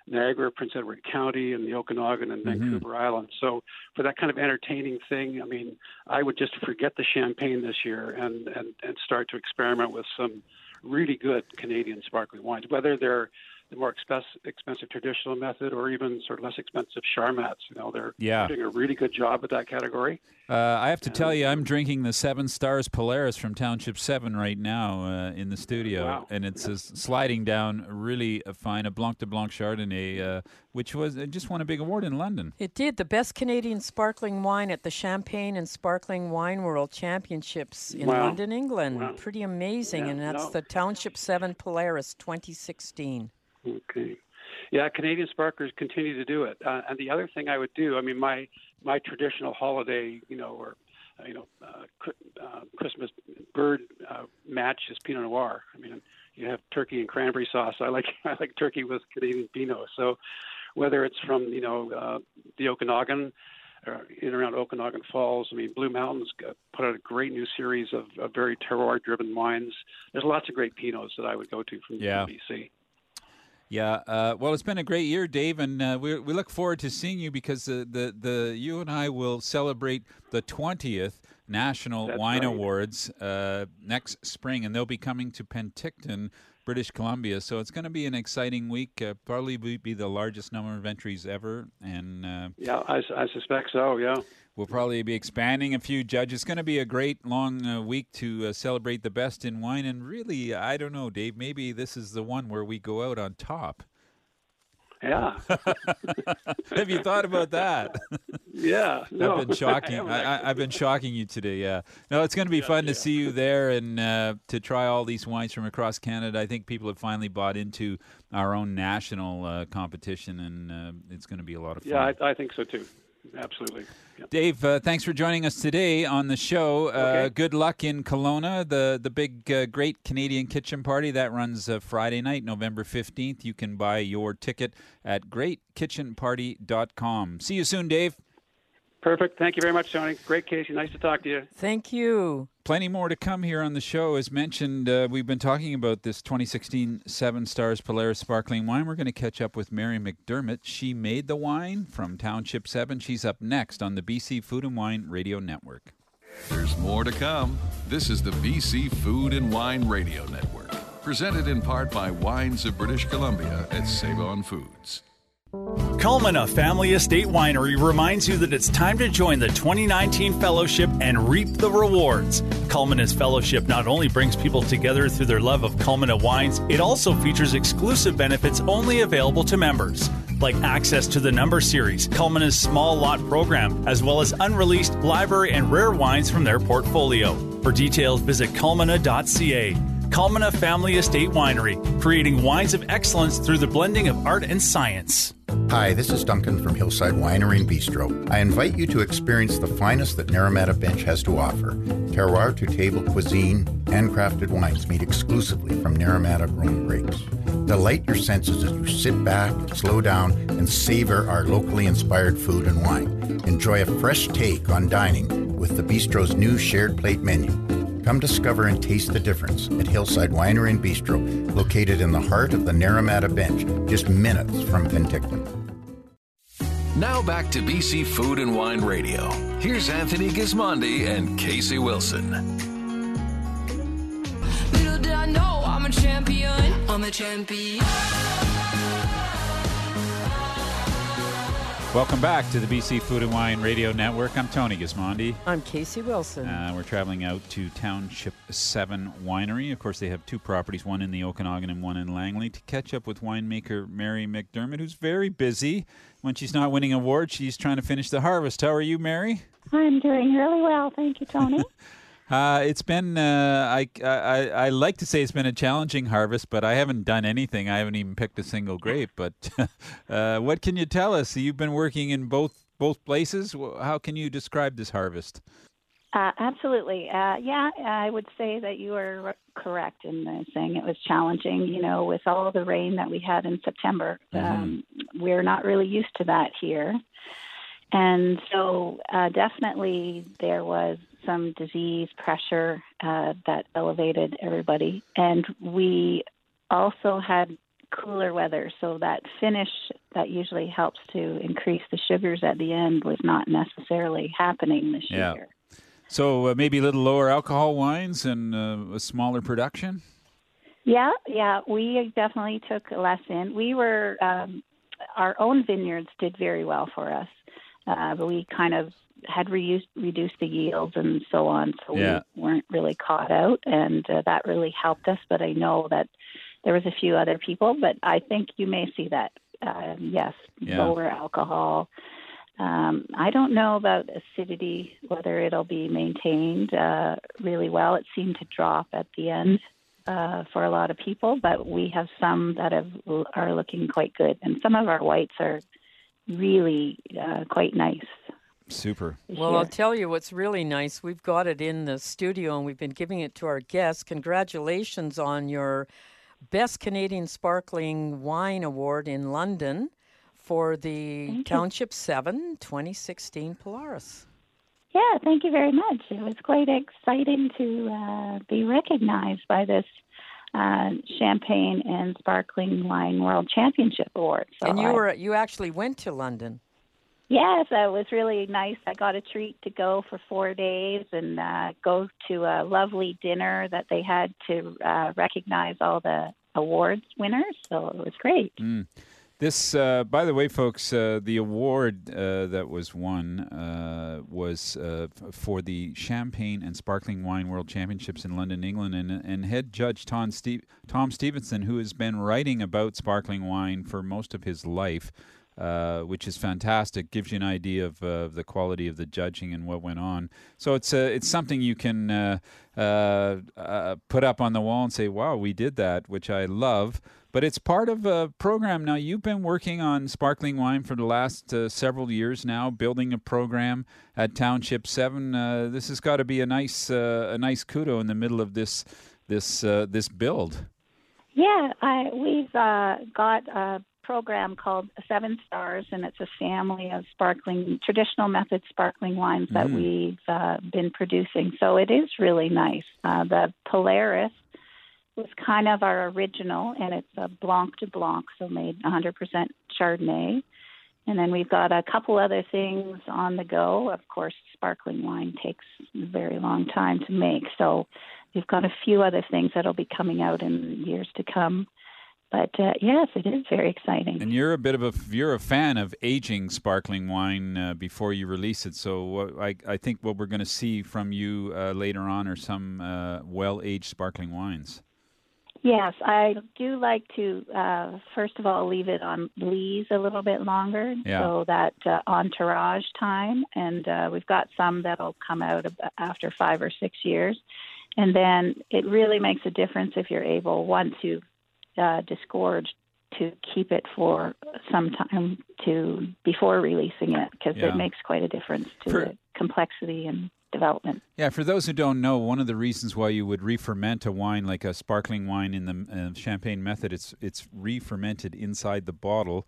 Niagara, Prince Edward County, and the Okanagan and Mhm. Vancouver Island. So, for that kind of entertaining thing, I mean, I would just forget the champagne this year and and and start to experiment with some really good Canadian sparkling wines, whether they're the more expensive, expensive traditional method or even sort of less expensive Charmats. You know, they're Yeah. doing a really good job with that category. Uh, I have to tell you, I'm drinking the Seven Stars Polaris from Township Seven right now uh, in the studio, Wow. and it's uh, sliding down really uh, fine. A Blanc de Blanc Chardonnay, uh, which was it just won a big award in London. It did the best Canadian sparkling wine at the Champagne and Sparkling Wine World Championships in Wow. London, England. Wow. Pretty amazing, Yeah, and that's no. the Township Seven Polaris 2016. Okay. Yeah, Canadian sparklers continue to do it. Uh, and the other thing I would do, I mean, my my traditional holiday, you know, or uh, you know, uh, uh, Christmas bird uh, match is Pinot Noir. I mean, you have turkey and cranberry sauce. I like I like turkey with Canadian Pinot. So whether it's from you know uh, the Okanagan. Or in and around Okanagan Falls, I mean, Blue Mountains put out a great new series of, of very terroir-driven wines. There's lots of great Pinots that I would go to from Yeah. BC. Yeah, uh, well, it's been a great year, Dave, and uh, we we look forward to seeing you because the, the, the you and I will celebrate the twentieth National That's Wine right. Awards uh, next spring, and they'll be coming to Penticton, British Columbia. So it's going to be an exciting week. Uh, probably be the largest number of entries ever, and uh, Yeah, I, I suspect so. Yeah. We'll probably be expanding a few judges. It's going to be a great long uh, week to uh, celebrate the best in wine. And really, I don't know, Dave, maybe this is the one where we go out on top. Yeah. Have you thought about that? Yeah. No, I've been shocking. I haven't I, I, I've been shocking you today. Yeah. No, it's going to be fun to see you there and uh, to try all these wines from across Canada. I think people have finally bought into our own national uh, competition, and uh, it's going to be a lot of fun. Yeah, I, I think so too. Absolutely. Yeah. Dave, uh, thanks for joining us today on the show. Uh, Okay. Good luck in Kelowna, the the big uh, Great Canadian Kitchen Party that runs uh, Friday night, November fifteenth. You can buy your ticket at greatkitchenparty.com. See you soon, Dave. Perfect. Thank you very much, Tony. Great, Casey. Nice to talk to you. Thank you. Plenty more to come here on the show. As mentioned, uh, we've been talking about this 2016 Seven Stars Polaris Sparkling Wine. We're going to catch up with Mary McDermott. She made the wine from Township 7. She's up next on the BC Food and Wine Radio Network. There's more to come. This is the BC Food and Wine Radio Network, presented in part by Wines of British Columbia at Save On Foods. Culmina Family Estate Winery reminds you that it's time to join the 2019 Fellowship and reap the rewards. Culmina's Fellowship not only brings people together through their love of Culmina wines, it also features exclusive benefits only available to members, like access to the Number Series, Culmina's small lot program, as well as unreleased library and rare wines from their portfolio. For details, visit culmina.ca. Culmina Family Estate Winery, creating wines of excellence through the blending of art and science. Hi, this is Duncan from Hillside Winery and Bistro. I invite you to experience the finest that Naramata Bench has to offer terroir to table cuisine, handcrafted wines made exclusively from Naramata grown grapes. Delight your senses as you sit back, slow down, and savor our locally inspired food and wine. Enjoy a fresh take on dining with the Bistro's new shared plate menu. Come discover and taste the difference at Hillside Winery and Bistro, located in the heart of the Naramata Bench, just minutes from Penticton. Now back to BC Food and Wine Radio. Here's Anthony Gismondi and Casey Wilson. Little did I know I'm a champion. I'm a champion. Welcome back to the BC Food and Wine Radio Network. I'm Tony Gismondi. I'm Casey Wilson. Uh, we're traveling out to Township 7 Winery. Of course, they have two properties, one in the Okanagan and one in Langley, to catch up with winemaker Mary McDermott, who's very busy. When she's not winning awards, she's trying to finish the harvest. How are you, Mary? I'm doing really well, thank you, Tony. Uh, it's been, uh, I, I, I like to say it's been a challenging harvest, but I haven't done anything. I haven't even picked a single grape. But uh, what can you tell us? You've been working in both both places. How can you describe this harvest? Uh, absolutely. Uh, yeah, I would say that you are correct in saying it was challenging. You know, with all the rain that we had in September, um, we're not really used to that here. And so, uh, definitely, there was some disease pressure uh, that elevated everybody. And we also had cooler weather, so that finish that usually helps to increase the sugars at the end was not necessarily happening this Yeah. year. So uh, maybe a little lower alcohol wines and uh, a smaller production. Yeah, yeah, we definitely took less in. We were um, our own vineyards did very well for us, uh, but we kind of had reused, reduced the yields and so on, so Yeah. we weren't really caught out, and uh, that really helped us. But I know that there was a few other people, but I think you may see that. Uh, yes, Yeah. lower alcohol. Um, I don't know about acidity, whether it'll be maintained uh, really well. It seemed to drop at the end uh, for a lot of people, but we have some that have are looking quite good, and some of our whites are really uh, quite nice. Super. Well, I'll tell you what's really nice. We've got it in the studio and we've been giving it to our guests. Congratulations on your Best Canadian Sparkling Wine Award in London for the Township 7 2016 Polaris. Yeah, thank you very much. It was quite exciting to uh, be recognized by this uh, Champagne and Sparkling Wine World Championship Award. So and you I- were you actually went to London. Yes, it was really nice. I got a treat to go for four days and uh, go to a lovely dinner that they had to uh, recognize all the awards winners. So it was great. Mm. This, uh, by the way, folks, uh, the award uh, that was won uh, was uh, for the Champagne and Sparkling Wine World Championships in London, England, and, and head judge Tom, Ste- Tom Stevenson, who has been writing about sparkling wine for most of his life, uh, which is fantastic. Gives you an idea of uh, the quality of the judging and what went on. So it's uh, it's something you can uh, uh, uh, put up on the wall and say, "Wow, we did that," which I love. But it's part of a program now. You've been working on sparkling wine for the last several years now, building a program at Township Seven. This has got to be a nice a nice kudo in the middle of this this this build. Yeah, I, we've uh, got program called Seven Stars, and it's a family of sparkling, traditional method sparkling wines that Mm. we've uh, been producing. So it is really nice. Uh, the Polaris was kind of our original, and it's a Blanc de Blanc, so made 100% Chardonnay. And then we've got a couple other things on the go. Of course, sparkling wine takes a very long time to make, so we've got a few other things that'll be coming out in years to come. But uh, yes, it is very exciting. And you're a bit of a you're a fan of aging sparkling wine uh, before you release it. So uh, I I think what we're going to see from you uh, later on are some uh, well aged sparkling wines. Yes, I do like to uh, first of all leave it on lees a little bit longer, Yeah. so that uh, en tirage time. And uh, we've got some that'll come out after five or six years, and then it really makes a difference if you're able once you've uh, disgorged to keep it for some time to before releasing it because Yeah. it makes quite a difference to For- the complexity and development. Yeah, for those who don't know, one of the reasons why you would re-ferment a wine like a sparkling wine in the uh, champagne method, it's it's re-fermented inside the bottle,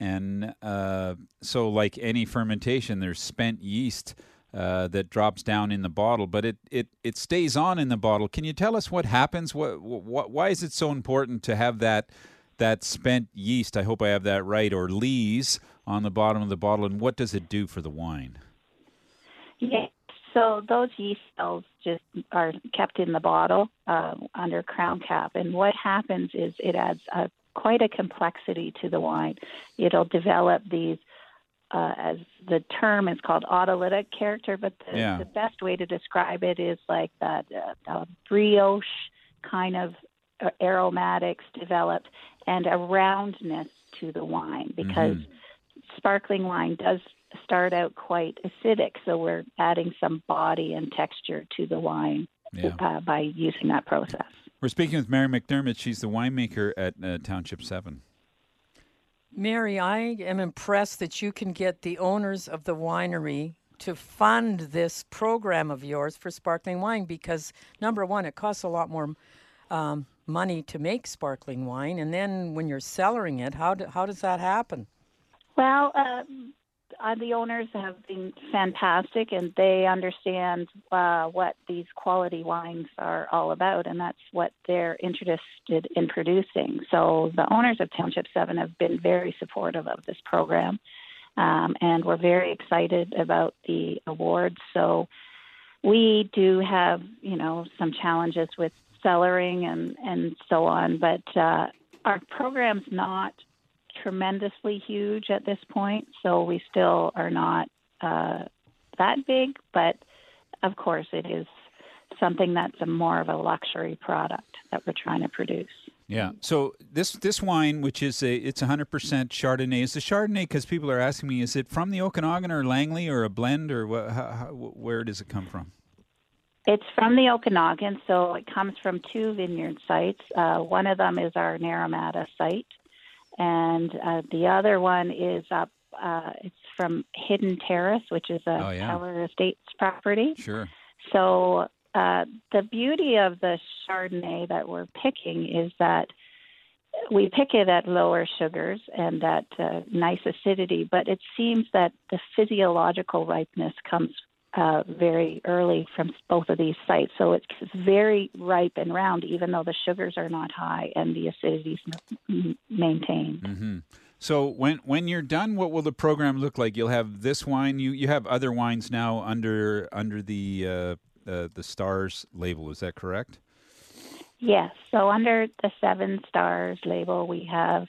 and uh, so like any fermentation, there's spent yeast. Uh, that drops down in the bottle, but it, it, it stays on in the bottle. Can you tell us what happens? What, what why is it so important to have that that spent yeast? I hope I have that right, or lees on the bottom of the bottle, and what does it do for the wine? Yeah. So those yeast cells just are kept in the bottle uh, under crown cap, and what happens is it adds a, quite a complexity to the wine. It'll develop these uh, as the term is called autolytic character, but the, Yeah. the best way to describe it is like that uh, brioche kind of aromatics developed and a roundness to the wine because sparkling wine does start out quite acidic, so we're adding some body and texture to the wine Yeah. uh, by using that process. We're speaking with Mary McDermott. She's the winemaker at uh, Township 7. Mary, I am impressed that you can get the owners of the winery to fund this program of yours for sparkling wine because, number one, it costs a lot more um, money to make sparkling wine. And then when you're cellaring it, how, do, how does that happen? Well, um, uh, the owners have been fantastic, and they understand uh, what these quality wines are all about, and that's what they're interested in producing. So the owners of Township Seven have been very supportive of this program, um, and we're very excited about the awards. So we do have, you know, some challenges with cellaring and and so on, but uh, our program's not tremendously huge at this point, so we still are not uh, that big. But of course, it is something that's a more of a luxury product that we're trying to produce. Yeah. So this this wine, which is a it's 100% Chardonnay, is the Chardonnay because people are asking me, is it from the Okanagan or Langley or a blend or how, how, where does it come from? It's from the Okanagan, so it comes from two vineyard sites. Uh, one of them is our Naramata site, and uh, the other one is up. Uh, it's from Hidden Terrace, which is a Oh, yeah. Keller Estates property. Sure. So uh, the beauty of the Chardonnay that we're picking is that we pick it at lower sugars and at uh, nice acidity, but it seems that the physiological ripeness comes uh, very early from both of these sites. So it's very ripe and round, even though the sugars are not high and the acidity is m- maintained. hmm So when when you're done, what will the program look like? You'll have this wine. You you have other wines now under under the uh, uh, the Stars label. Is that correct? Yes. So under the Seven Stars label, we have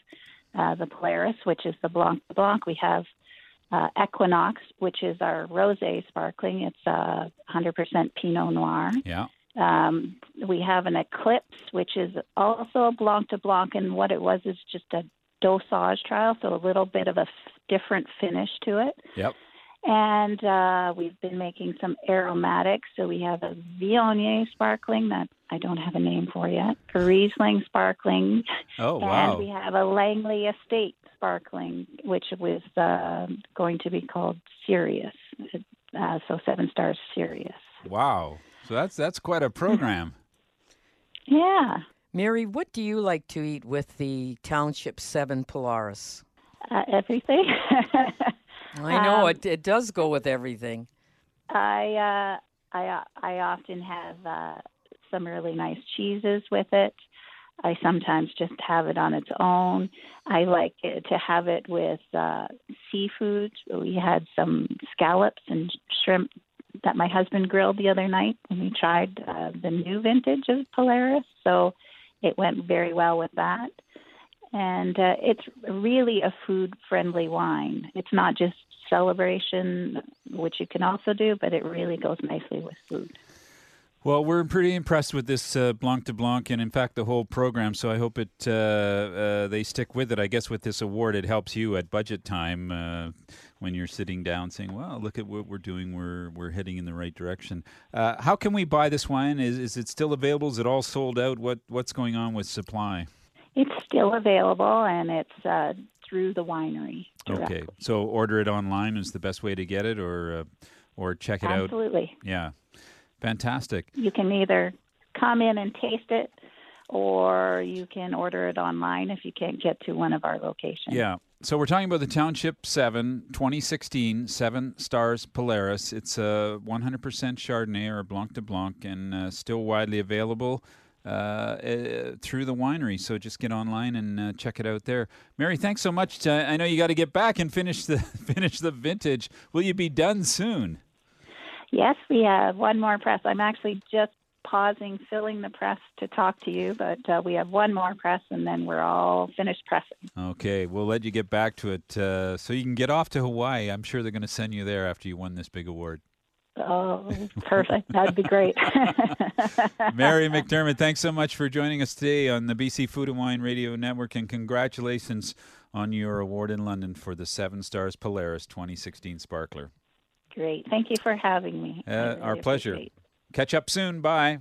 uh, the Polaris, which is the Blanc Blanc. We have uh, Equinox, which is our rosé sparkling. It's uh, 100% Pinot Noir. Yeah. Um, we have an Eclipse, which is also a Blanc de Blanc, and what it was is just a dosage trial, so a little bit of a f- different finish to it. Yep. And uh, we've been making some aromatics. So we have a Viognier sparkling that I don't have a name for yet, a Riesling sparkling. Oh, and wow. we have a Langley Estate sparkling, which was uh, going to be called Sirius. Uh, so seven stars Sirius. Wow. So that's that's quite a program. Yeah. Mary, what do you like to eat with the Township 7 Polaris? Uh, everything. I know Um, it, it does go with everything. I uh, I I often have uh, some really nice cheeses with it. I sometimes just have it on its own. I like it to have it with uh, seafood. We had some scallops and shrimp that my husband grilled the other night when we tried uh, the new vintage of Polaris. So it went very well with that. And uh, it's really a food friendly wine. It's not just celebration, which you can also do, but it really goes nicely with food. Well, we're pretty impressed with this uh, Blanc de Blanc, and in fact, the whole program. So I hope it uh, uh, they stick with it. I guess with this award, it helps you at budget time uh, when you're sitting down, saying, "Well, look at what we're doing. We're we're heading in the right direction." Uh, how can we buy this wine? Is is it still available? Is it all sold out? What what's going on with supply? It's still available and it's uh, through the winery. Okay, so order it online is the best way to get it, or uh, or check it out. Absolutely. Yeah, fantastic. You can either come in and taste it or you can order it online if you can't get to one of our locations. Yeah. So we're talking about the Township 7 2016 7 Stars Polaris. It's a 100% Chardonnay or Blanc de Blanc and uh, still widely available uh, uh, through the winery. So just get online and uh, check it out there. Mary, thanks so much. Uh, I know you got to get back and finish the finish the vintage. Will you be done soon? Yes, we have one more press. I'm actually just pausing, filling the press to talk to you, but uh, we have one more press and then we're all finished pressing. Okay, we'll let you get back to it uh, so you can get off to Hawaii. I'm sure they're going to send you there after you won this big award. Oh, perfect. That'd be great. Mary McDermott, thanks so much for joining us today on the BC Food and Wine Radio Network, and congratulations on your award in London for the Seven Stars Polaris 2016 Sparkler. Great. Thank you for having me. Uh, really our pleasure. appreciate Catch up soon. Bye.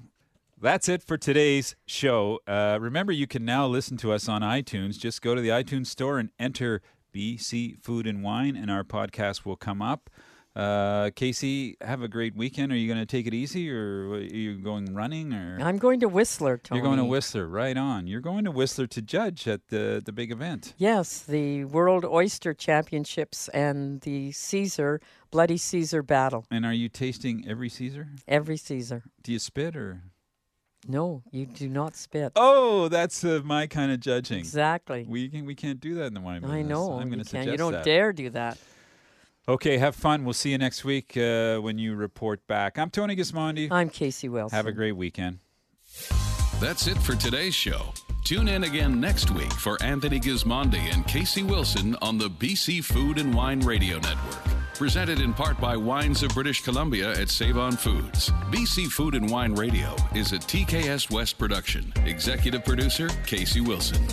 That's it for today's show. Uh, remember, you can now listen to us on iTunes. Just go to the iTunes store and enter BC Food and Wine, and our podcast will come up. Uh, Casey, have a great weekend. Are you going to take it easy, or are you going running, or I'm going to Whistler, Tony. you're going to Whistler? Right on. You're going to Whistler to judge at the the big event. Yes, the World Oyster Championships and the Caesar Bloody Caesar Battle. And are you tasting every Caesar? Every Caesar. Do you spit or? No, you do not spit. Oh, that's uh, my kind of judging. Exactly. We can, we can't do that in the wine business. I know. I'm going to suggest You don't that. dare do that. Okay, have fun. We'll see you next week uh, when you report back. I'm Tony Gismondi. I'm Casey Wilson. Have a great weekend. That's it for today's show. Tune in again next week for Anthony Gismondi and Casey Wilson on the BC Food and Wine Radio Network. Presented in part by Wines of British Columbia at Save On Foods. BC Food and Wine Radio is a TKS West production. Executive producer Casey Wilson.